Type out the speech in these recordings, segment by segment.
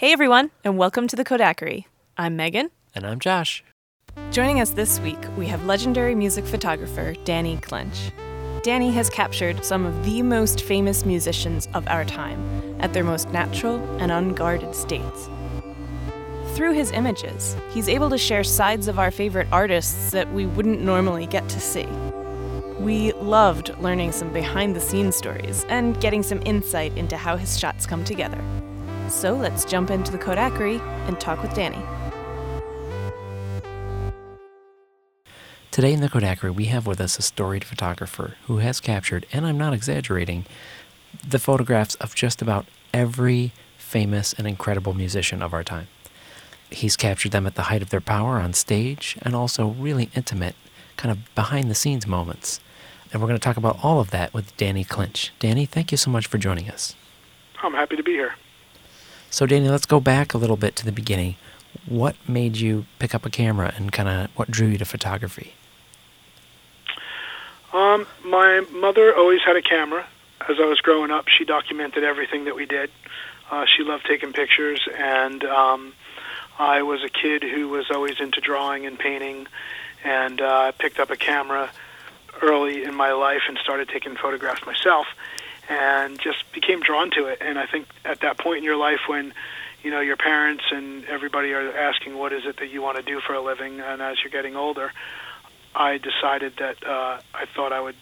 Hey everyone, and welcome to the Kodakery. I'm Megan. And I'm Josh. Joining us this week, we have legendary music photographer Danny Clinch. Danny has captured some of the most famous musicians of our time at their most natural and unguarded states. Through his images, he's able to share sides of our favorite artists that we wouldn't normally get to see. We loved learning some behind the scenes stories and getting some insight into how his shots come together. So let's jump into the Kodakery and talk with Danny. Today in the Kodakery, we have with us a storied photographer who has captured, and I'm not exaggerating, the photographs of just about every famous and incredible musician of our time. He's captured them at the height of their power on stage and also really intimate, kind of behind the scenes moments. And we're going to talk about all of that with Danny Clinch. Danny, thank you so much for joining us. I'm happy to be here. So, Danny, let's go back a little bit to the beginning. What made you pick up a camera and kind of what drew you to photography? Um, my mother always had a camera. As I was growing up, she documented everything that we did. Uh, she loved taking pictures, and um, I was a kid who was always into drawing and painting, and uh, picked up a camera early in my life and started taking photographs myself, and just became drawn to it. And I think at that point in your life when you know your parents and everybody are asking what is it that you want to do for a living, and as you're getting older, I decided that uh, I thought I would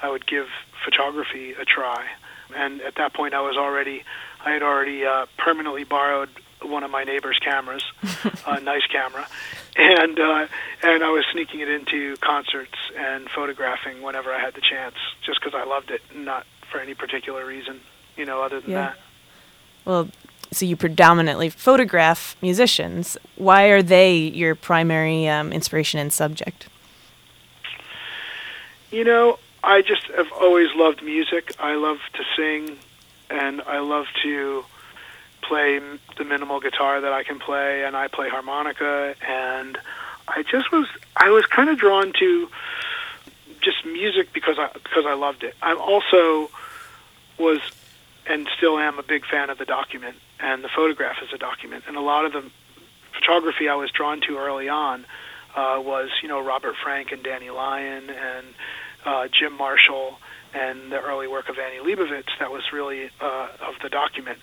I would give photography a try. And at that point, I was already I had already uh, permanently borrowed one of my neighbor's cameras, a nice camera, and uh, and I was sneaking it into concerts and photographing whenever I had the chance, just because I loved it, not for any particular reason, you know, other than Yeah. that. Well, so you predominantly photograph musicians. Why are they your primary um, inspiration and subject? You know, I just have always loved music. I love to sing, and I love to play the minimal guitar that I can play, and I play harmonica. And I just was, I was kind of drawn to just music because I because I loved it. I also was, and still am, a big fan of the document and the photograph as a document. And a lot of the photography I was drawn to early on uh, was, you know, Robert Frank and Danny Lyon and uh, Jim Marshall and the early work of Annie Leibovitz that was really uh, of the document.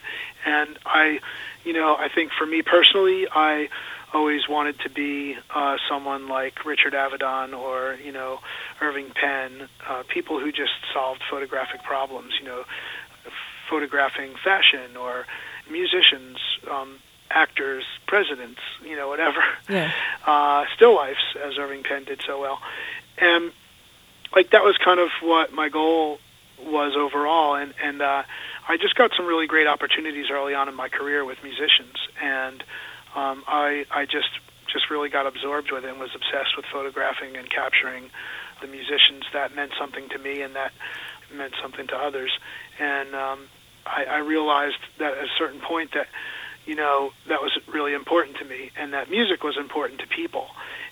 And I, you know, I think for me personally, I always wanted to be uh, someone like Richard Avedon or, you know, Irving Penn, uh, people who just solved photographic problems, you know, photographing fashion or musicians, um, actors, presidents, you know, whatever Yeah. uh, still lifes, as Irving Penn did so well. And like that was kind of what my goal was overall. And and uh, I just got some really great opportunities early on in my career with musicians, and um, I I just just really got absorbed with it and was obsessed with photographing and capturing the musicians that meant something to me and that meant something to others. And um, I, I realized that at a certain point that you know that was really important to me, and that music was important to people,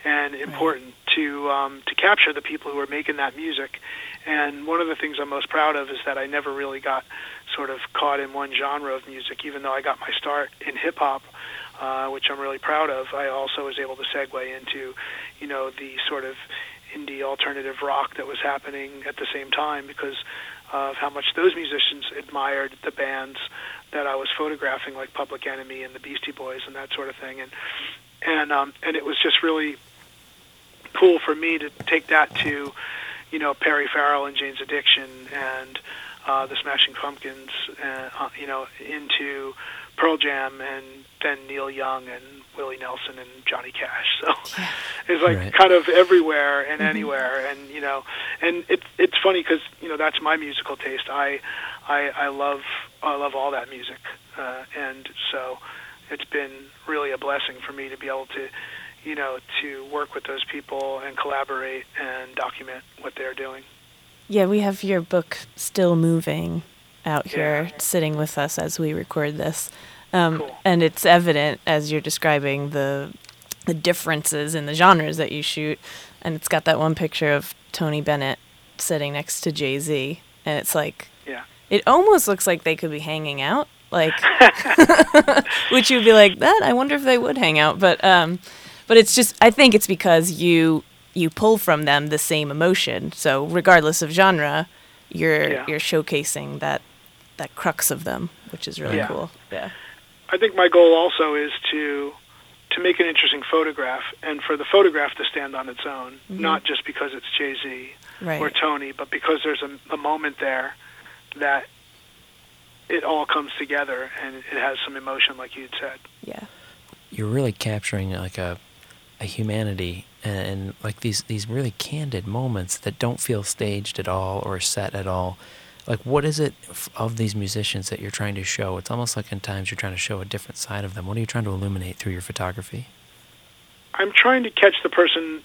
and important to um, to capture the people who were making that music. And one of the things I'm most proud of is that I never really got sort of caught in one genre of music, even though I got my start in hip hop. Uh, which I'm really proud of. I also was able to segue into, you know, the sort of indie alternative rock that was happening at the same time because of how much those musicians admired the bands that I was photographing, like Public Enemy and the Beastie Boys and that sort of thing. And and um, and it was just really cool for me to take that to, you know, Perry Farrell and Jane's Addiction and uh, the Smashing Pumpkins, and, uh, you know, into Pearl Jam and then Neil Young and Willie Nelson and Johnny Cash. So it's like Right. kind of everywhere and anywhere, and you know, and it's it's funny because you know that's my musical taste. I I I love I love all that music, uh, and so it's been really a blessing for me to be able to you know to work with those people and collaborate and document what they're doing. Yeah, we have your book still moving out here, Yeah. sitting with us as we record this, um, Cool. and it's evident as you're describing the the differences in the genres that you shoot. And it's got that one picture of Tony Bennett sitting next to Jay Z, and it's like Yeah. it almost looks like they could be hanging out. Like which you'd be like, that. I wonder if they would hang out, but um, but it's just I think it's because you you pull from them the same emotion. So regardless of genre, you're Yeah. you're showcasing that that crux of them, which is really Yeah. cool. Yeah. I think my goal also is to to make an interesting photograph and for the photograph to stand on its own, Mhm. not just because it's Jay Z Right. or Tony, but because there's a, a moment there that it all comes together and it has some emotion, like you'd said. yeah. You're really capturing like a a humanity and, and like these these really candid moments that don't feel staged at all or set at all. Like what is it of these musicians that you're trying to show? It's almost like in times you're trying to show a different side of them. What are you trying to illuminate through your photography? I'm trying to catch the person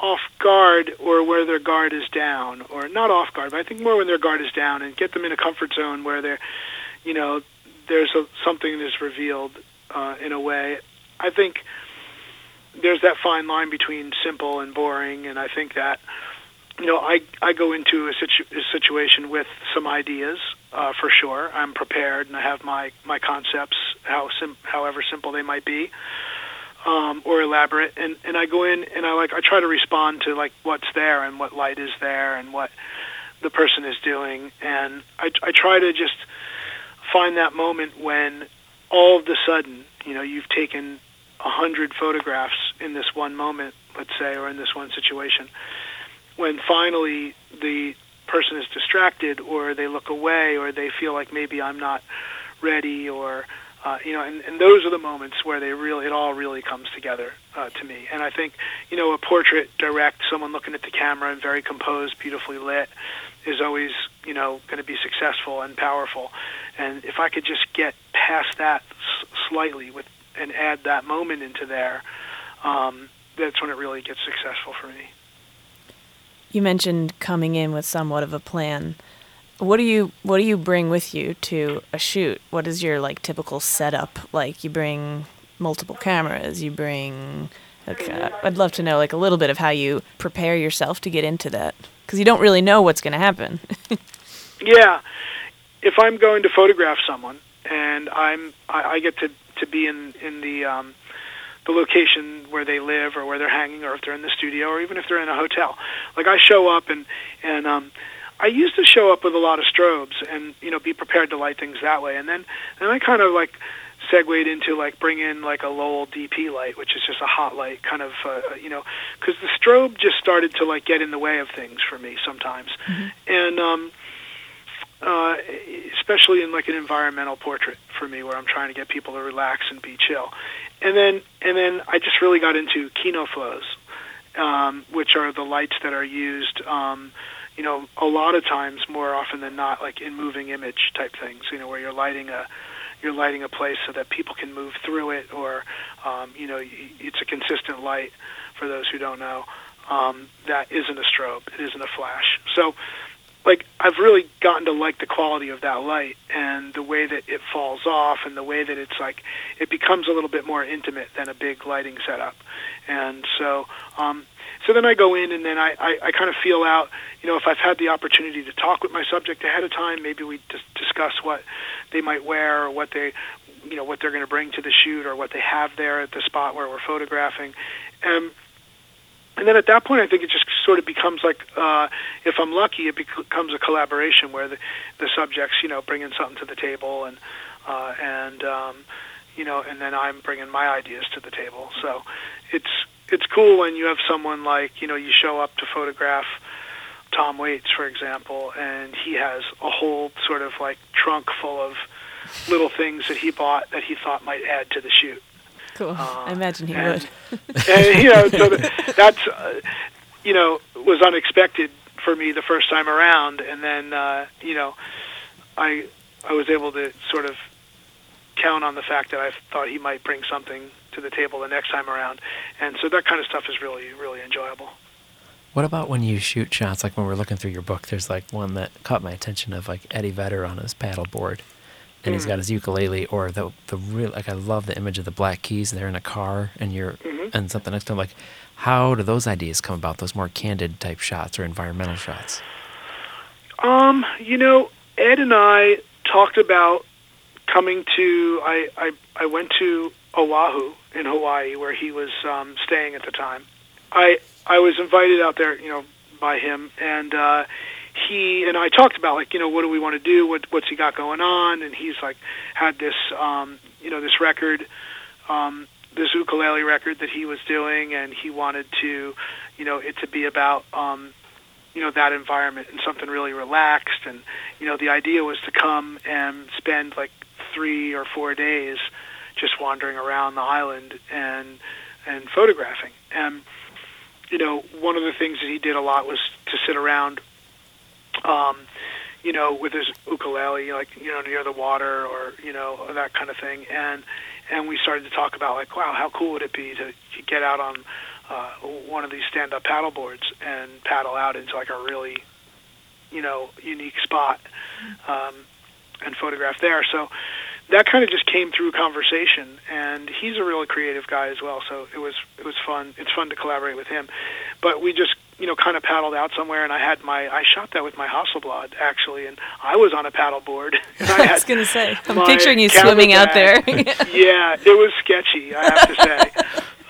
off guard or where their guard is down, or not off guard, but I think more when their guard is down, and get them in a comfort zone where they're, you know, there's a, something that is revealed uh, in a way. I think there's that fine line between simple and boring, and I think that, you know, I I go into a, situ- a situation with some ideas uh, for sure. I'm prepared, and I have my my concepts, how sim- however simple they might be um, or elaborate, and and I go in and I like I try to respond to like what's there and what light is there and what the person is doing, and I I try to just find that moment when all of a sudden you know you've taken a hundred photographs in this one moment, let's say, or in this one situation, when finally the person is distracted or they look away or they feel like maybe I'm not ready or uh, you know, and, and those are the moments where they really, it all really comes together uh, to me. And I think, you know, a portrait direct, someone looking at the camera and very composed, beautifully lit, is always, you know, going to be successful and powerful. And if I could just get past that s- slightly with and add that moment into there, um, that's when it really gets successful for me. You mentioned coming in with somewhat of a plan. What do you what do you bring with you to a shoot? What is your like typical setup? Like you bring multiple cameras, you bring like, uh, I'd love to know like a little bit of how you prepare yourself to get into that cuz you don't really know what's going to happen. Yeah, if I'm going to photograph someone and I'm I, I get to to be in in the um, the location where they live or where they're hanging or if they're in the studio or even if they're in a hotel, like I show up and and um, I used to show up with a lot of strobes and you know be prepared to light things that way. And then then I kind of like segued into like bring in like a Lowel DP light, which is just a hot light, kind of uh, you know, because the strobe just started to like get in the way of things for me sometimes, and um, uh, especially in like an environmental portrait for me, where I'm trying to get people to relax and be chill, and then and then I just really got into Kino Flos, um, which are the lights that are used. Um, you know, a lot of times, more often than not, like in moving image type things. You know, where you're lighting a you're lighting a place so that people can move through it, or um, you know, it's a consistent light. For those who don't know, um, that isn't a strobe; it isn't a flash. So, like, I've really gotten to like the quality of that light and the way that it falls off, and the way that it's like it becomes a little bit more intimate than a big lighting setup. And so, um, so then I go in and then I, I, I kind of feel out, you know, if I've had the opportunity to talk with my subject ahead of time, maybe we dis- discuss what they might wear or what they, you know, what they're going to bring to the shoot or what they have there at the spot where we're photographing. Um, and then at that point, I think it just sort of becomes like, uh, if I'm lucky, it becomes a collaboration where the, the subjects, you know, bringing something to the table and, uh, and, um, you know, and then I'm bringing my ideas to the table. So it's, it's cool when you have someone like, you know, you show up to photograph Tom Waits, for example, and he has a whole sort of like trunk full of little things that he bought that he thought might add to the shoot. Cool. Uh, I imagine he and- would. and you know, so that's uh, you know was unexpected for me the first time around, and then uh, you know, I I was able to sort of count on the fact that I thought he might bring something to the table the next time around, and so that kind of stuff is really really enjoyable. What about when you shoot shots? Like when we're looking through your book, there's like one that caught my attention of like Eddie Vedder on his paddleboard, and he's got his ukulele, or the the real like I love the image of the Black Keys. They're in a car, and you're Mhm. and something next to him Like, how do those ideas come about? Those more candid type shots or environmental shots? Um, you know, Ed and I talked about coming to I, I I went to Oahu in Hawaii where he was um, staying at the time. I I was invited out there, you know, by him, and uh, he and I talked about like you know what do we want to do, what what's he got going on, and he's like had this um, you know this record, um, this ukulele record that he was doing, and he wanted to, you know, it to be about um, you know that environment and something really relaxed, and you know the idea was to come and spend like three or four days just wandering around the island and and photographing. And you know, one of the things that he did a lot was to sit around, um, you know, with his ukulele, like you know, near the water or you know that kind of thing, and and we started to talk about like, wow, how cool would it be to, to get out on uh, one of these stand-up paddle boards and paddle out into like a really, you know, unique spot um, and photograph there. So that kind of just came through conversation. And he's a really creative guy as well. So it was it was fun. It's fun to collaborate with him. But we just you know kind of paddled out somewhere and i had my i shot that with my hasselblad actually and i was on a paddle board i, I was going to say i'm picturing you swimming bag. out there yeah it was sketchy i have to say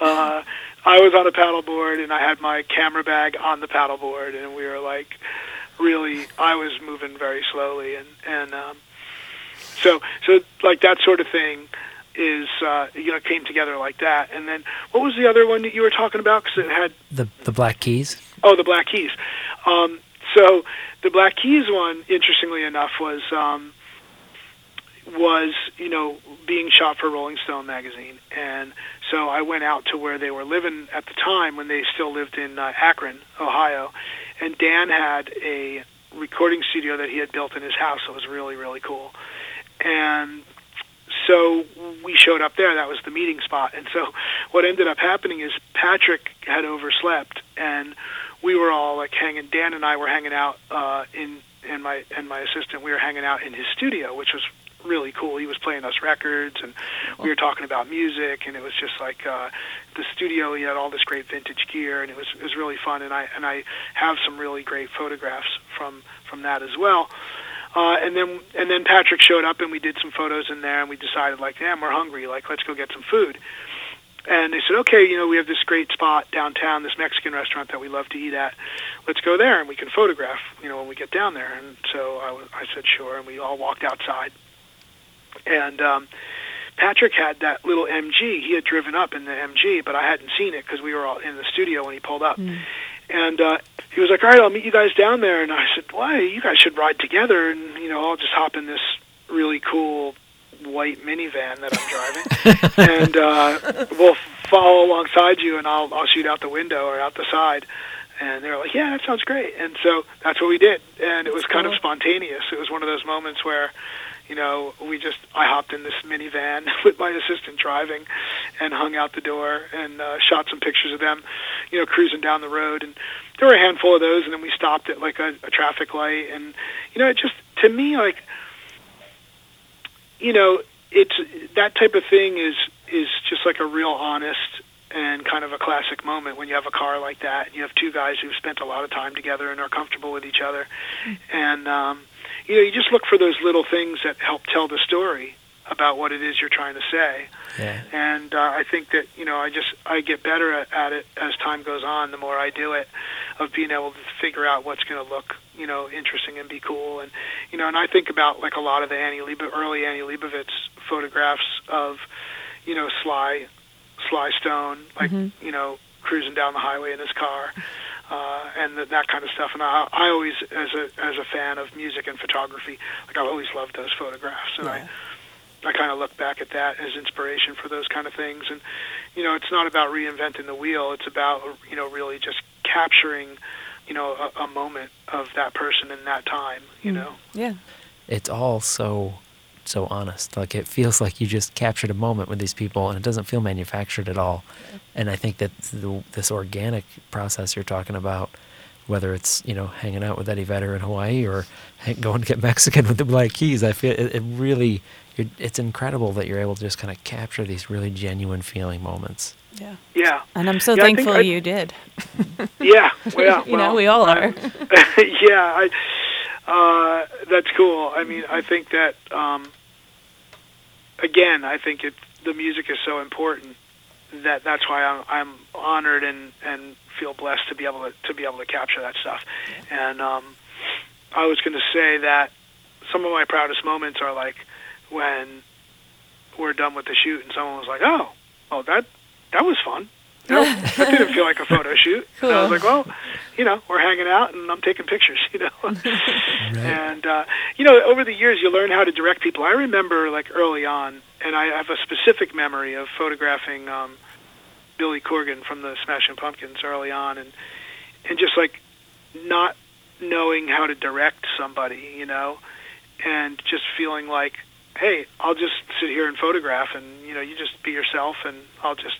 uh i was on a paddle board and i had my camera bag on the paddle board and we were like really i was moving very slowly and and um so so like that sort of thing is uh, you know came together like that. And then what was the other one that you were talking about? Because it had the the Black Keys. Oh, the Black Keys. Um, so the Black Keys one, interestingly enough, was um, was you know being shot for Rolling Stone magazine, and so I went out to where they were living at the time when they still lived in uh, Akron, Ohio, and Dan had a recording studio that he had built in his house. It was really really cool and so we showed up there. That was the meeting spot. And so what ended up happening is Patrick had overslept, and we were all like hanging. Dan and I were hanging out uh, in and my and my assistant. We were hanging out in his studio, which was really cool. He was playing us records, and we were talking about music, and it was just like uh, the studio. He had all this great vintage gear, and it was it was really fun. And I and I have some really great photographs from from that as well. Uh, and then and then Patrick showed up and we did some photos in there and we decided like, damn, we're hungry, like let's go get some food. And they said, okay, you know, we have this great spot downtown, this Mexican restaurant that we love to eat at. Let's go there and we can photograph, you know, when we get down there. And so I, I said, sure. And we all walked outside. And um, Patrick had that little MG. He had driven up in the MG, but I hadn't seen it because we were all in the studio when he pulled up. Mm. And uh, he was like, "All right, I'll meet you guys down there." And I said, "Why? You guys should ride together." And you know, I'll just hop in this really cool white minivan that I'm driving, and uh, we'll follow alongside you, and I'll I'll shoot out the window or out the side. And they were like, "Yeah, that sounds great." And so that's what we did, and it was kind of spontaneous. It was one of those moments where you know, we just I hopped in this minivan with my assistant driving, and hung out the door and uh, shot some pictures of them, you know, cruising down the road. And there were a handful of those, and then we stopped at like a, a traffic light, and you know, it just to me like, you know, it's that type of thing is is just like a real honest and kind of a classic moment when you have a car like that and you have two guys who've spent a lot of time together and are comfortable with each other and um you know, you just look for those little things that help tell the story about what it is you're trying to say. Yeah. And uh, I think that you know, I just I get better at, at it as time goes on. The more I do it, of being able to figure out what's going to look you know interesting and be cool. And you know, and I think about like a lot of the Annie Leib- early Annie Leibovitz photographs of you know Sly Sly Stone, like mm-hmm. you know cruising down the highway in his car uh, and that, that kind of stuff. And I, I always, as a as a fan of music and photography, like I've always loved those photographs, and yeah. I I kind of look back at that as inspiration for those kind of things. And you know, it's not about reinventing the wheel; it's about you know really just capturing you know a, a moment of that person in that time. You mm. know, yeah. It's all so so honest. Like it feels like you just captured a moment with these people, and it doesn't feel manufactured at all. And I think that the, this organic process you're talking about, whether it's you know hanging out with Eddie Vedder in Hawaii or going to get Mexican with the Black Keys, I feel it, it really it's incredible that you're able to just kind of capture these really genuine feeling moments. Yeah. Yeah. And I'm so yeah, thankful I, you did. yeah. Well, you well, know, we all are. yeah. I, uh, that's cool. I mean, I think that um, again, I think it the music is so important that that's why I'm, I'm honored and and feel blessed to be able to to be able to capture that stuff. And um, I was going to say that some of my proudest moments are like when we're done with the shoot and someone was like, "Oh, oh that that was fun." You know, that didn't feel like a photo shoot. Cool. And I was like, well, you know, we're hanging out and I'm taking pictures, you know. And uh, you know, over the years, you learn how to direct people. I remember like early on, and I have a specific memory of photographing um, Billy Corgan from the Smashing Pumpkins early on, and and just like not knowing how to direct somebody, you know, and just feeling like, hey, I'll just sit here and photograph, and you know, you just be yourself, and I'll just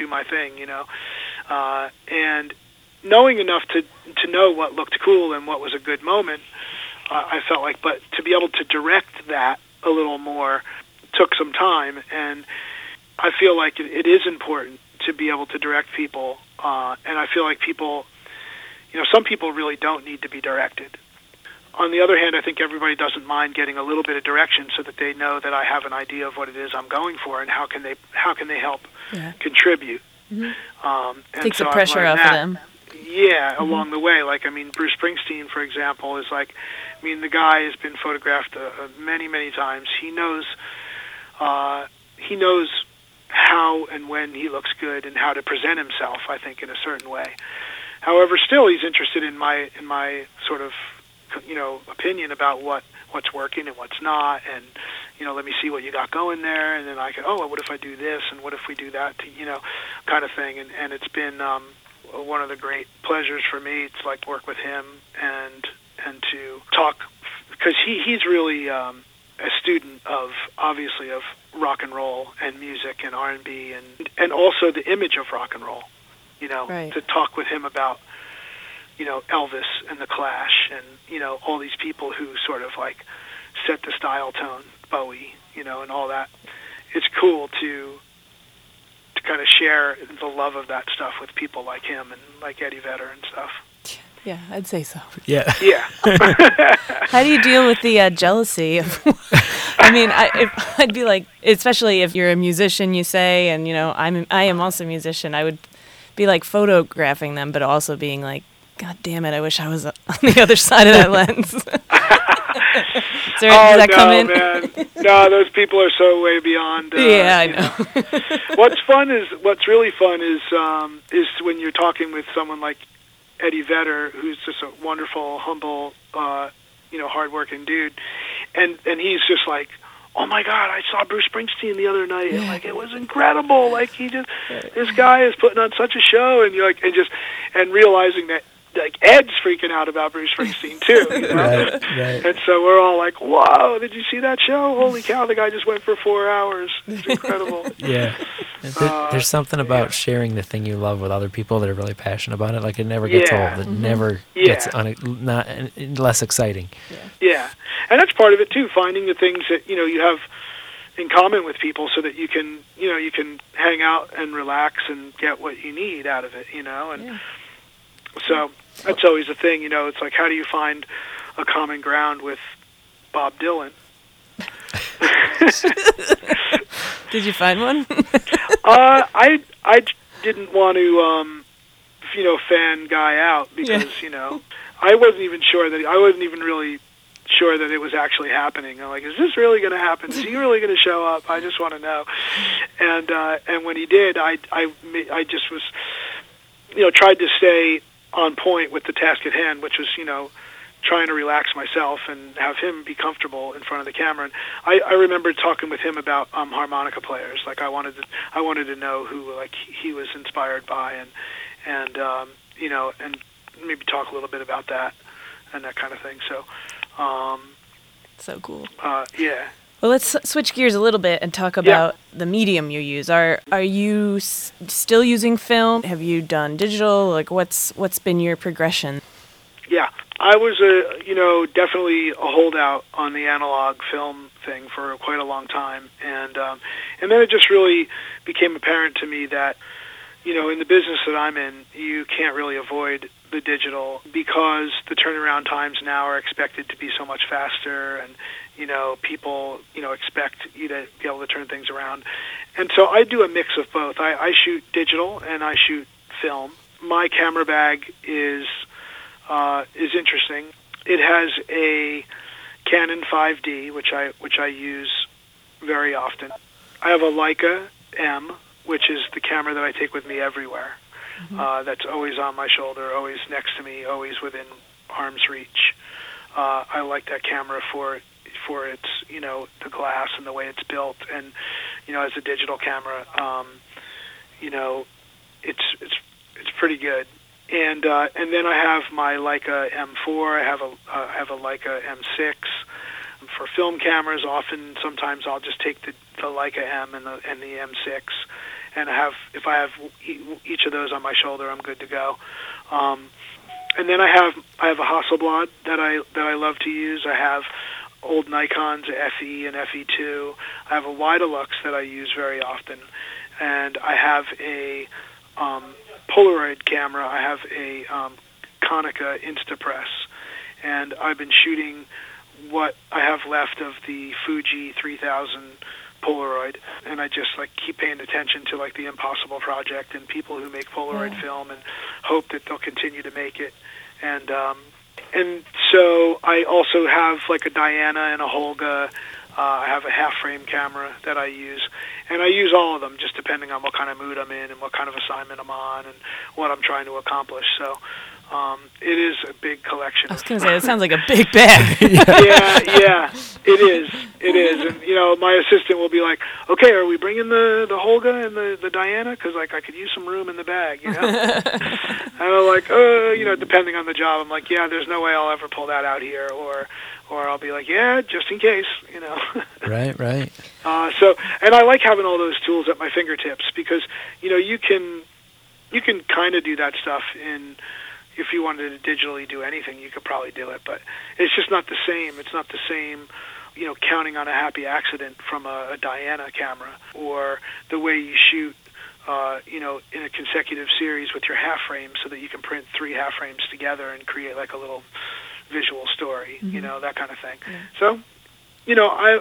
do my thing, you know, uh, and knowing enough to to know what looked cool and what was a good moment, uh, I felt like, but to be able to direct that a little more took some time, and I feel like it, it is important to be able to direct people, uh, and I feel like people, you know, some people really don't need to be directed. On the other hand, I think everybody doesn't mind getting a little bit of direction so that they know that I have an idea of what it is I'm going for and how can they how can they help Yeah. contribute. Mm-hmm. Um, and Takes so the pressure off of them. Yeah, along the way. Like, I mean, Bruce Springsteen, for example, is like, I mean, the guy has been photographed uh, uh, many, many times. He knows, uh, he knows how and when he looks good and how to present himself. I think in a certain way. However, still, he's interested in my in my sort of, you know, opinion about what what's working and what's not, and you know, let me see what you got going there, and then I can, oh, what if I do this, and what if we do that, to, you know, kind of thing. And and it's been um, one of the great pleasures for me to like work with him and and to talk because he he's really um, a student of obviously of rock and roll and music and R and B and and also the image of rock and roll. You know, Right. to talk with him about you know Elvis and the Clash and you know all these people who sort of like set the style tone, Bowie, you know, and all that. It's cool to to kind of share the love of that stuff with people like him and like Eddie Vedder and stuff. Yeah, I'd say so. Yeah. Yeah. How do you deal with the uh, jealousy of? I mean, I, if, I'd be like, especially if you're a musician, you say, and you know, I'm I am also a musician. I would be like photographing them, but also being like, God damn it, I wish I was on the other side of that lens. There, oh that no, come in? man! No, those people are so way beyond. Uh, yeah, I you know. what's fun is what's really fun is um, is when you're talking with someone like Eddie Vedder, who's just a wonderful, humble, uh, you know, hardworking dude, and and he's just like. Oh my God! I saw Bruce Springsteen the other night, and like it was incredible. Like he just, this guy is putting on such a show, and you're like, and just, and realizing that like Ed's freaking out about Bruce Springsteen too. You know? Right, right. And so we're all like, "Whoa! Did you see that show? Holy cow! The guy just went for four hours. It's incredible." Yeah. There- Uh, there's something about sharing the thing you love with other people that are really passionate about it. Like it never gets Yeah. old. It never Yeah. gets un- not less exciting. yeah, and that's part of it too. Finding the things that you know you have in common with people, so that you can you know you can hang out and relax and get what you need out of it. You know, and Yeah. So that's always a thing. You know, it's like how do you find a common ground with Bob Dylan? Did you find one? uh, I I didn't want to um, you know fan guy out because Yeah. you know I wasn't even sure that I wasn't even really sure that it was actually happening. I'm like, is this really going to happen? Is he really going to show up? I just want to know. And uh, and when he did, I I I just was you know tried to stay on point with the task at hand, which was you know trying to relax myself and have him be comfortable in front of the camera. And I, I remember talking with him about um, harmonica players. Like I wanted to, I wanted to know who like he was inspired by, and and um, you know, and maybe talk a little bit about that and that kind of thing. So, um, so cool. uh, yeah. Well, let's switch gears a little bit and talk about the medium you use. Are are you s- still using film? Have you done digital? Like, what's what's been your progression? Yeah, I was a you know definitely a holdout on the analog film thing for quite a long time, and um, and then it just really became apparent to me that you know in the business that I'm in, you can't really avoid the digital because the turnaround times now are expected to be so much faster and you know people you know expect you to be able to turn things around. And so i do a mix of both. I, I shoot digital and i shoot film. My camera bag is uh, is interesting. It has a canon 5d which i which i use very often. I have a leica m which is the camera that i take with me everywhere mm-hmm. uh, that's always on my shoulder, always next to me, always within arm's reach. Uh, I like that camera for for its you know the glass and the way it's built, and you know as a digital camera, um, you know it's it's it's pretty good. And uh, and then I have my Leica M4. I have a uh, I have a Leica M6 for film cameras. Often, sometimes I'll just take the the Leica M and the and the M6 and I have if I have each of those on my shoulder, I'm good to go. Um, and then I have I have a Hasselblad that I that I love to use. I have old Nikon's FE and FE2. I have a Widelux that I use very often, and I have a um, Polaroid camera. I have a um, Konica Instant Press, and I've been shooting what I have left of the Fuji 3000 Polaroid, and I just like keep paying attention to like the Impossible Project and people who make Polaroid yeah. film, and hope that they'll continue to make it. And um, and so I also have like a Diana and a Holga. Uh, I have a half frame camera that I use, and I use all of them just depending on what kind of mood I'm in and what kind of assignment I'm on and what I'm trying to accomplish. So um, it is a big collection. I was going to say, it sounds like a big bag. yeah, yeah, it is. It is. And, you know, my assistant will be like, okay, are we bringing the, the Holga and the, the Diana? Because, like, I could use some room in the bag, you know? and I'm like, uh, you know, depending on the job, I'm like, yeah, there's no way I'll ever pull that out here. Or, or I'll be like, yeah, just in case, you know. right, right. Uh, so, and I like having all those tools at my fingertips because, you know, you can, you can kind of do that stuff in if you wanted to digitally do anything, you could probably do it, but it's just not the same. It's not the same, you know, counting on a happy accident from a, a Diana camera or the way you shoot, uh, you know, in a consecutive series with your half frame so that you can print three half frames together and create like a little visual story, mm-hmm. you know, that kind of thing. Yeah. So, you know, I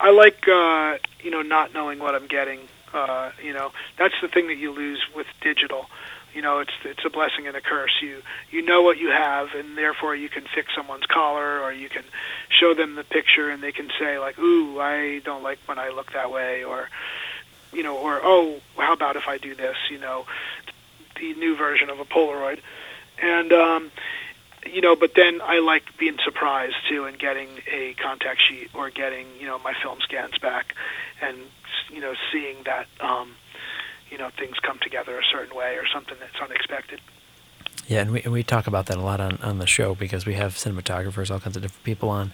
I like uh, you know not knowing what I'm getting. Uh, you know, that's the thing that you lose with digital you know it's it's a blessing and a curse. You you know what you have and therefore you can fix someone's collar or you can show them the picture and they can say like ooh i don't like when i look that way or you know or oh how about if i do this? You know the new version of a polaroid. And um you know but then i like being surprised too and getting a contact sheet or getting you know my film scans back and you know seeing that um you know things come together a certain way or something that's unexpected. Yeah, and we and we talk about that a lot on, on the show because we have cinematographers, all kinds of different people on.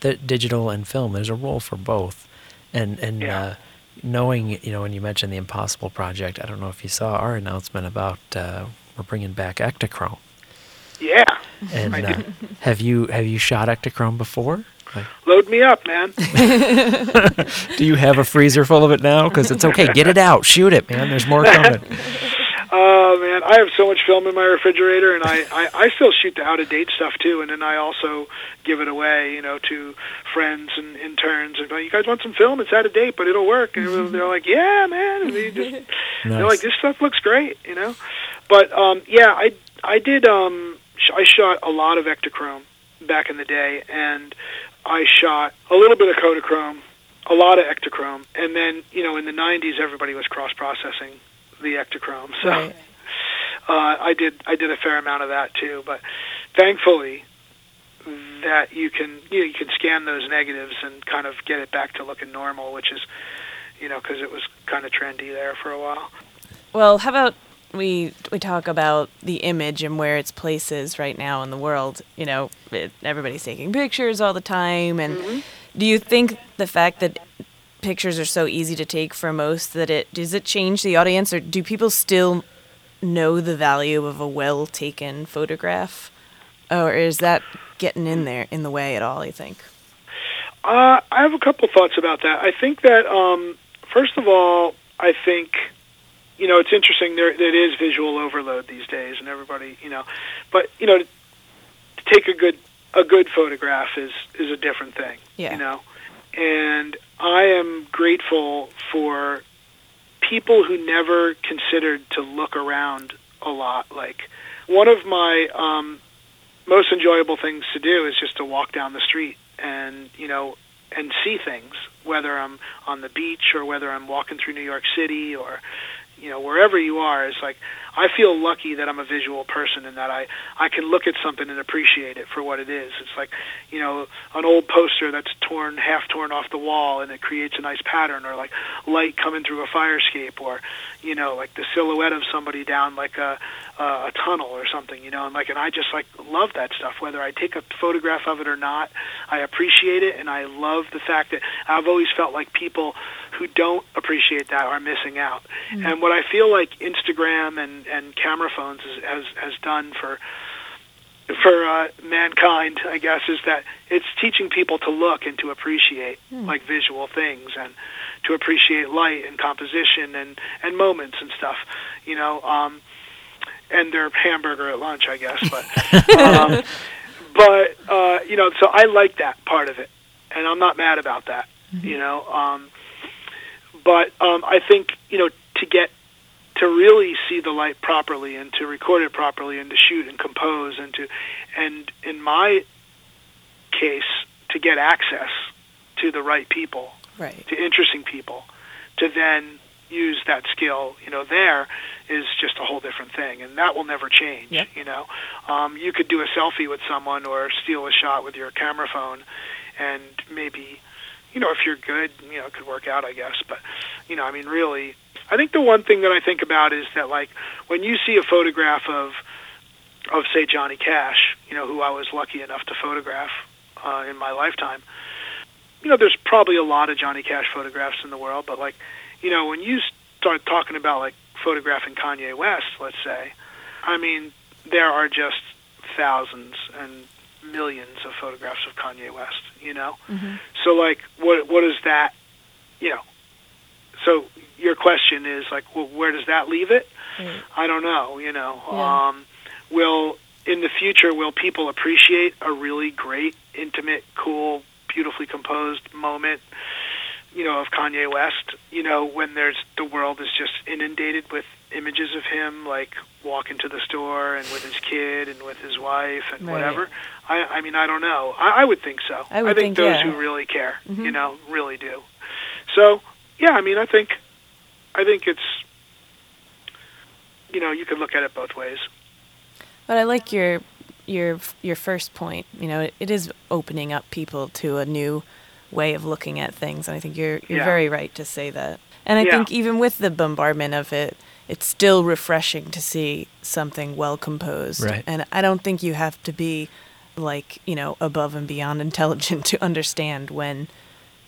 The digital and film, there's a role for both, and and yeah. uh, knowing you know when you mentioned the Impossible Project, I don't know if you saw our announcement about uh, we're bringing back Ektachrome. Yeah. And uh, have you have you shot Ektachrome before? Load me up, man. Do you have a freezer full of it now? Because it's okay. Get it out. Shoot it, man. There's more coming. Oh man, I have so much film in my refrigerator, and I, I I still shoot the out of date stuff too, and then I also give it away, you know, to friends and interns. And you guys want some film? It's out of date, but it'll work. And they're like, yeah, man. And they just nice. they're like, this stuff looks great, you know. But um, yeah, I I did um I shot a lot of Ektachrome back in the day, and I shot a little bit of Kodachrome, a lot of Ektachrome, and then you know in the '90s everybody was cross processing the Ektachrome, so right. uh, I did I did a fair amount of that too. But thankfully, that you can you, know, you can scan those negatives and kind of get it back to looking normal, which is you know because it was kind of trendy there for a while. Well, how about we we talk about the image and where its place is right now in the world. You know, it, everybody's taking pictures all the time, and mm-hmm. do you think the fact that pictures are so easy to take for most that it does it change the audience, or do people still know the value of a well taken photograph, or is that getting in there in the way at all? You think? Uh, I have a couple thoughts about that. I think that um, first of all, I think you know, it's interesting. There, it is visual overload these days, and everybody, you know, but you know, to take a good a good photograph is is a different thing. Yeah. You know, and I am grateful for people who never considered to look around a lot. Like one of my um, most enjoyable things to do is just to walk down the street and you know and see things, whether I'm on the beach or whether I'm walking through New York City or you know wherever you are. It's like I feel lucky that I'm a visual person and that I I can look at something and appreciate it for what it is. It's like you know an old poster that's torn half torn off the wall and it creates a nice pattern, or like light coming through a fire escape, or you know like the silhouette of somebody down like a a tunnel or something. You know, and like and I just like love that stuff. Whether I take a photograph of it or not, I appreciate it and I love the fact that I've always felt like people who don't appreciate that are missing out. Mm-hmm. And what I feel like Instagram and and camera phones has has, has done for for uh, mankind, I guess, is that it's teaching people to look and to appreciate mm. like visual things and to appreciate light and composition and and moments and stuff, you know, um, and their hamburger at lunch, I guess, but um, but uh, you know, so I like that part of it, and I'm not mad about that, mm-hmm. you know. Um, but um, I think you know to get to really see the light properly and to record it properly and to shoot and compose and to and in my case to get access to the right people right. to interesting people to then use that skill you know there is just a whole different thing and that will never change yep. you know um, you could do a selfie with someone or steal a shot with your camera phone and maybe you know if you're good you know it could work out i guess but you know i mean really I think the one thing that I think about is that like when you see a photograph of of say Johnny Cash, you know, who I was lucky enough to photograph uh, in my lifetime. You know, there's probably a lot of Johnny Cash photographs in the world, but like, you know, when you start talking about like photographing Kanye West, let's say, I mean, there are just thousands and millions of photographs of Kanye West, you know? Mm-hmm. So like what what is that, you know, so your question is like, well, where does that leave it? Mm. I don't know. You know, yeah. um, will in the future will people appreciate a really great, intimate, cool, beautifully composed moment? You know, of Kanye West. You know, when there's the world is just inundated with images of him, like walking to the store and with his kid and with his wife and right. whatever. I, I mean, I don't know. I, I would think so. I, would I think, think those yeah. who really care, mm-hmm. you know, really do. So yeah, I mean, I think, I think it's, you know, you could look at it both ways. But I like your your your first point. You know, it, it is opening up people to a new way of looking at things, and I think you're you're Yeah. very right to say that. And I Yeah. think even with the bombardment of it, it's still refreshing to see something well composed. Right. And I don't think you have to be like you know above and beyond intelligent to understand when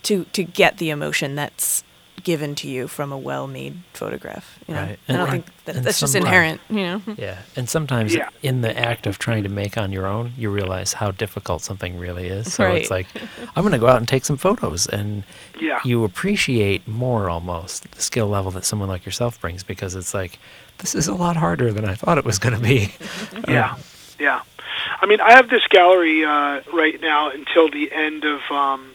to to get the emotion that's given to you from a well-made photograph. You know, Right. I don't think that, that's just some- right. inherent. You know, Yeah, and sometimes Yeah. in the act of trying to make on your own, you realize how difficult something really is. So it's like, I'm going to go out and take some photos, and Yeah. you appreciate more almost the skill level that someone like yourself brings because it's like, this is a lot harder than I thought it was going to be. Yeah, yeah. I mean, I have this gallery uh, right now until the end of um,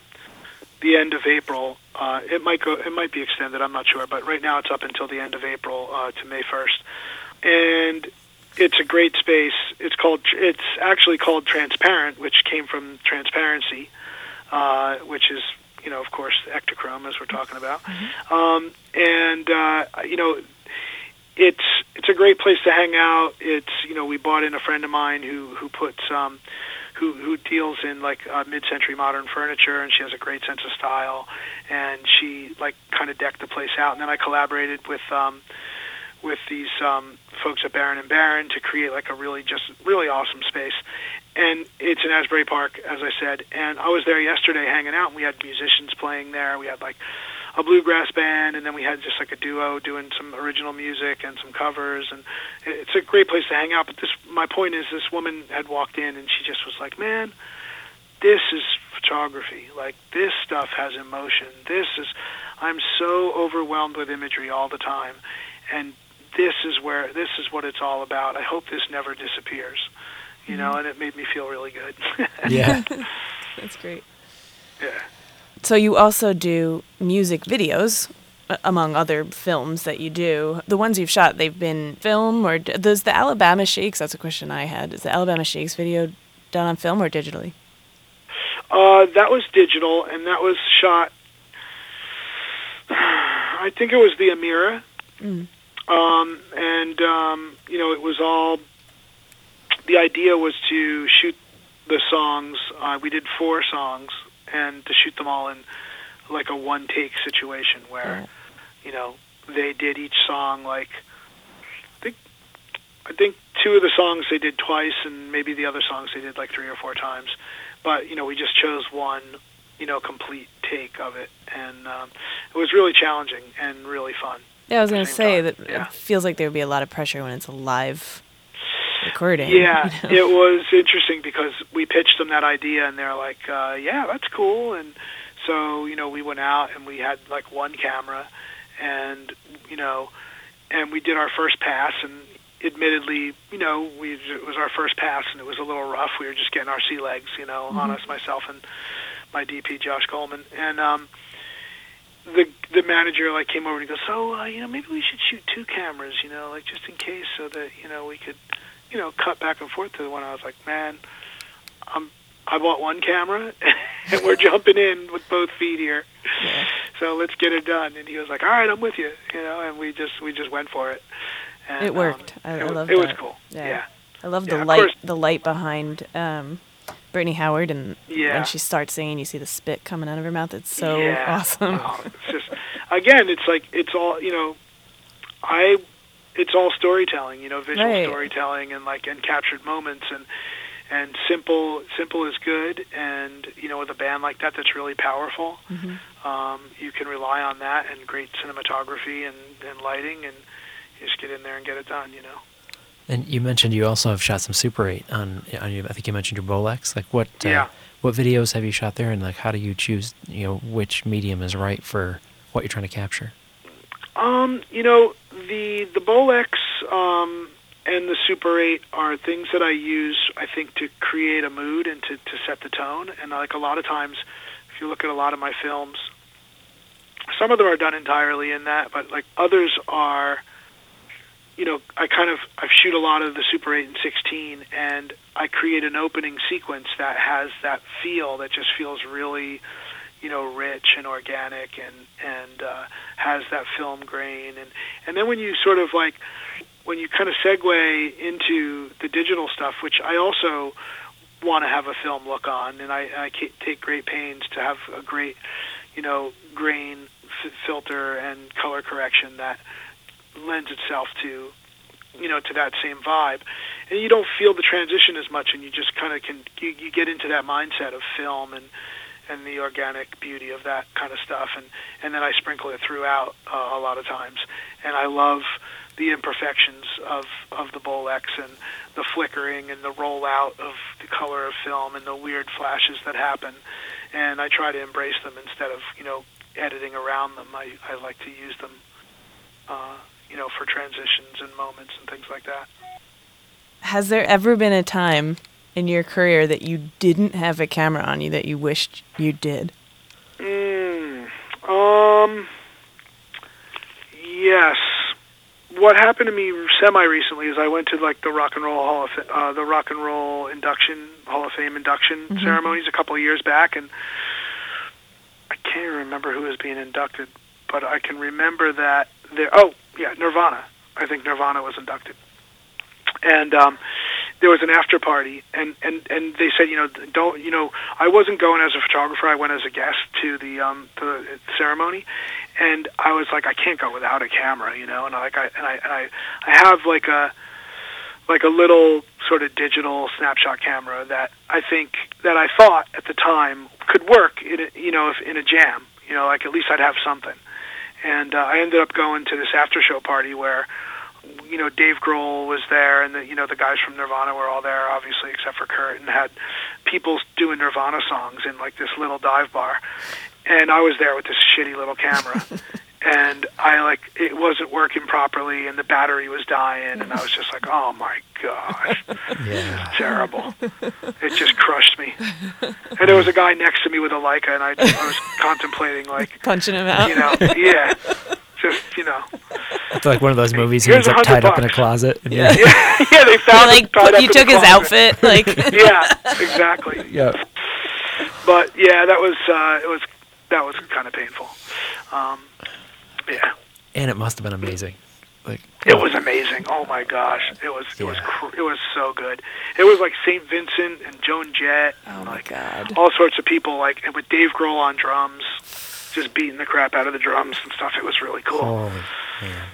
the end of April. Uh, it might go. It might be extended. I'm not sure, but right now it's up until the end of April uh, to May 1st, and it's a great space. It's called. It's actually called Transparent, which came from transparency, uh, which is you know, of course, Ektachrome, as we're talking about, um, and uh, you know, it's it's a great place to hang out. It's you know, we bought in a friend of mine who who puts um, who who deals in like uh, mid-century modern furniture, and she has a great sense of style, and she like kind of decked the place out. And then I collaborated with um, with these um, folks at Baron and Baron to create like a really just really awesome space. And it's in Asbury Park, as I said. And I was there yesterday hanging out, and we had musicians playing there. We had like a bluegrass band, and then we had just like a duo doing some original music and some covers, and it's a great place to hang out. But this, my point is, this woman had walked in, and she just was like, "Man, this is photography. Like this stuff has emotion. This is, I'm so overwhelmed with imagery all the time, and this is where this is what it's all about. I hope this never disappears. You know, mm-hmm. and it made me feel really good. Yeah. That's great. yeah. So you also do music videos, among other films that you do. The ones you've shot, they've been film or does the Alabama Shakes? That's a question I had. Is the Alabama Shakes video done on film or digitally? Uh, that was digital, and that was shot. I think it was the Amira, Mm. um, and um, you know it was all. The idea was to shoot the songs. Uh, we did four songs, and to shoot them all in like a one take situation where, you know, they did each song like. I think, I think two of the songs they did twice, and maybe the other songs they did like three or four times. But you know, we just chose one, you know, complete take of it, and um, it was really challenging and really fun. Yeah, I was going to say time. that Yeah. it feels like there would be a lot of pressure when it's a live recording. Yeah, you know? it was interesting because we pitched them that idea, and they're like, uh, "Yeah, that's cool." And so, you know, we went out and we had like one camera, and you know, and we did our first pass, and admittedly, you know, we it was our first pass, and it was a little rough. We were just getting our sea legs, you know, on us, myself and my DP, Josh Coleman, and um, the the manager like came over and he goes, "So, uh, you know, maybe we should shoot two cameras, you know, like just in case, so that you know we could." You know, cut back and forth to the one. I was like, man, I'm, I bought one camera, and we're jumping in with both feet here. Yeah. So let's get it done. And he was like, all right, I'm with you. You know, and we just we just went for it. And, It worked. Um, I- it, I wa- love It was cool. Yeah. Yeah. I love Yeah, the light, course. the light behind um, Brittany Howard, and Yeah. when she starts singing, you see the spit coming out of her mouth. It's so awesome. Oh, it's just again, it's like it's all you know. I it's all storytelling, you know, visual Right. storytelling and like and captured moments and and simple simple is good and you know with a band like that that's really powerful Mhm. um, you can rely on that and great cinematography and, and lighting and you just get in there and get it done you know And you mentioned you also have shot some Super 8 on, on your, I think you mentioned your Bolex. Like what, uh, Yeah. what videos have you shot there and like how do you choose, you know, which medium is right for what you're trying to capture? Um, you know, the the Bolex um, and the Super 8 are things that I use, I think, to create a mood and to, to set the tone. And like a lot of times, if you look at a lot of my films, some of them are done entirely in that, but like others are, you know, I kind of I shoot a lot of the Super 8 and 16, and I create an opening sequence that has that feel that just feels really you know, rich and organic and and uh, has that film grain. And and then when you sort of like when you kind of segue into the digital stuff, which I also want to have a film look on, and I, I take great pains to have a great, you know, grain f- filter and color correction that lends itself to, you know, to that same vibe, and you don't feel the transition as much, and you just kind of can you, you get into that mindset of film and and the organic beauty of that kind of stuff, and and then I sprinkle it throughout uh, a lot of times, and I love the imperfections of of the Bolex and the flickering and the rollout of the color of film and the weird flashes that happen, and I try to embrace them instead of you know editing around them. I I like to use them, uh, you know, for transitions and moments and things like that. Has there ever been a time in your career that you didn't have a camera on you that you wished you did? Mm, um. Yes. What happened to me semi recently is I went to like the Rock and Roll Hall of uh, the Rock and Roll induction Hall of Fame induction Mhm. ceremonies a couple of years back, and I can't even remember who was being inducted, but I can remember that there. Oh, yeah, Nirvana. I think Nirvana was inducted, and um, there was an after party, and and and they said, you know, don't, you know, I wasn't going as a photographer. I went as a guest to the um the ceremony, and I was like, I can't go without a camera, you know, and I like I and I and I I have like a like a little sort of digital snapshot camera that I think that I thought at the time could work in a, you know if in a jam, you know, like at least I'd have something. And uh, I ended up going to this after show party where you know Dave Grohl was there, and the you know the guys from Nirvana were all there, obviously except for Kurt, and had people doing Nirvana songs in like this little dive bar, and I was there with this shitty little camera, and I like it wasn't working properly, and the battery was dying, and I was just like, oh my gosh, Yeah. terrible. It just crushed me. And there was a guy next to me with a Leica, and I, I was contemplating like, Punching him out. you know, yeah, just you know, It's like one of those movies he Here's ends a up hundred tied up in a closet. and Yeah. yeah, yeah. They You, found like him tied put- up you in took the his closet. outfit. Like Yeah, exactly. Yeah. But yeah, that was uh, it was that was kind of painful. Um, yeah. And it must have been amazing. Like It was amazing. Oh my gosh, it was it was cr- it was so good. It was like Saint Vincent and Joan Jett, Oh and my like god. all sorts of people, like and with Dave Grohl on drums, just beating the crap out of the drums and stuff. It was really cool. Man.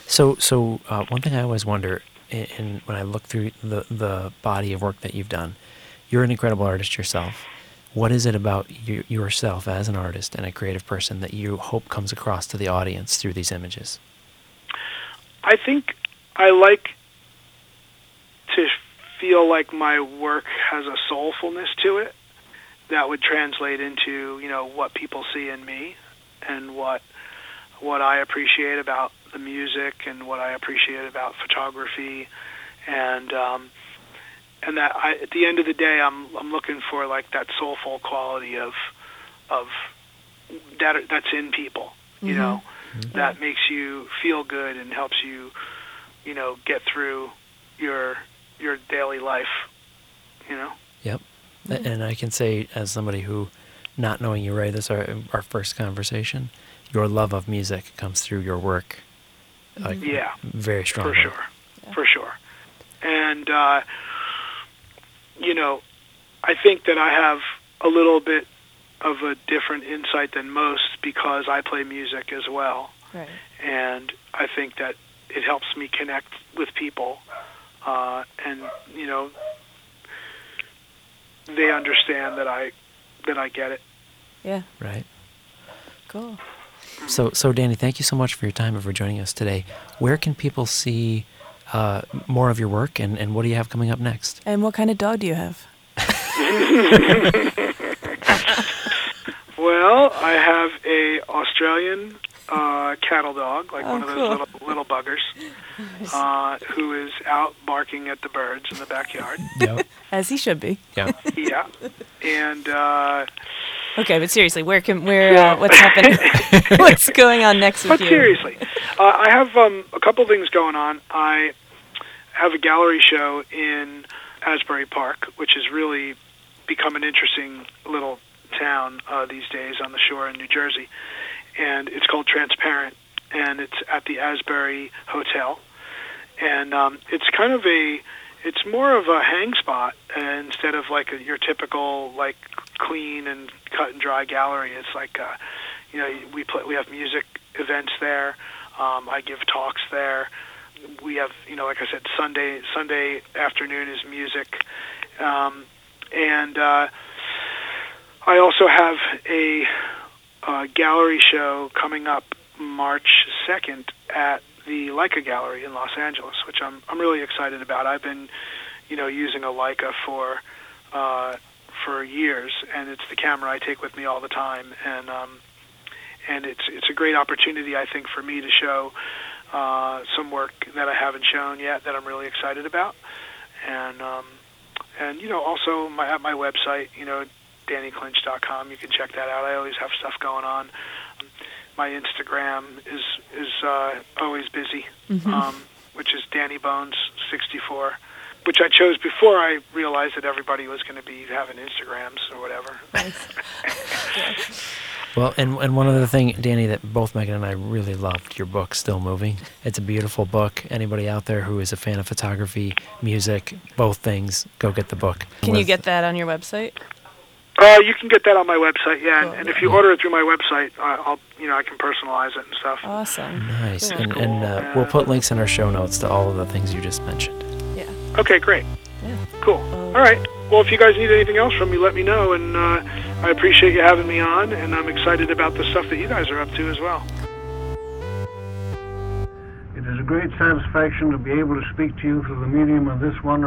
So, so uh, one thing I always wonder, and, and when I look through the the body of work that you've done, you're an incredible artist yourself. What is it about you, yourself as an artist and a creative person that you hope comes across to the audience through these images? I think I like to feel like my work has a soulfulness to it that would translate into you know what people see in me and what what I appreciate about the music and what I appreciate about photography and um, and that I, at the end of the day I'm I'm looking for like that soulful quality of of that that's in people you Mhm. know that makes you feel good and helps you, you know, get through your your daily life. You know. Yep. A- And I can say, as somebody who, not knowing you right, this is our, our first conversation, your love of music comes through your work. Like, Yeah. Very strongly. For sure. For sure. And uh, you know, I think that I have a little bit of a different insight than most because I play music as well. Right. and I think that it helps me connect with people, uh, and you know, they understand that I that I get it. Yeah. Right. Cool. So, so Danny, thank you so much for your time and for joining us today. Where can people see uh, more of your work, and, and what do you have coming up next? And what kind of dog do you have? Well, I have a Australian uh, cattle dog, like Oh, one of those cool. little little buggers, uh, who is out barking at the birds in the backyard. Yep. As he should be. yep. yeah, and uh, Okay, but seriously, where can where uh, what's happening? what's going on next with But you? seriously, uh, I have um, a couple things going on. I have a gallery show in Asbury Park, which has really become an interesting little town uh, these days on the shore in New Jersey, and it's called Transparent, and it's at the Asbury Hotel, and um, it's kind of a it's more of a hang spot instead of like a, your typical like clean and cut and dry gallery. It's like uh, you know we play we have music events there. Um, I give talks there. We have you know like I said Sunday Sunday afternoon is music, um, and uh, I also have a, uh gallery show coming up March second at the Leica Gallery in Los Angeles, which I'm I'm really excited about. I've been, you know, using a Leica for uh, for years, and it's the camera I take with me all the time, and um, and it's it's a great opportunity I think for me to show uh, some work that I haven't shown yet that I'm really excited about, and um, and you know also my at my website, you know, DannyClinch.com. You can check that out. I always have stuff going on. My Instagram is is uh, always busy, um, which is Danny Bones 64, which I chose before I realized that everybody was going to be having Instagrams or whatever. Well, and and one other thing, Danny, that both Megan and I really loved your book, Still Moving. It's a beautiful book. Anybody out there who is a fan of photography, music, both things, go get the book. Can you get that on your website? Uh, you can get that on my website, yeah. Cool. And, and if you order it through my website, uh, I'll you know I can personalize it and stuff. Awesome. Nice, Cool. and, and uh, we'll put links in our show notes to all of the things you just mentioned. Yeah. Okay, great, Yeah. cool. All right. Well, if you guys need anything else from me, let me know. And uh, I appreciate you having me on, and I'm excited about the stuff that you guys are up to as well. It is a great satisfaction to be able to speak to you through the medium of this wonderful.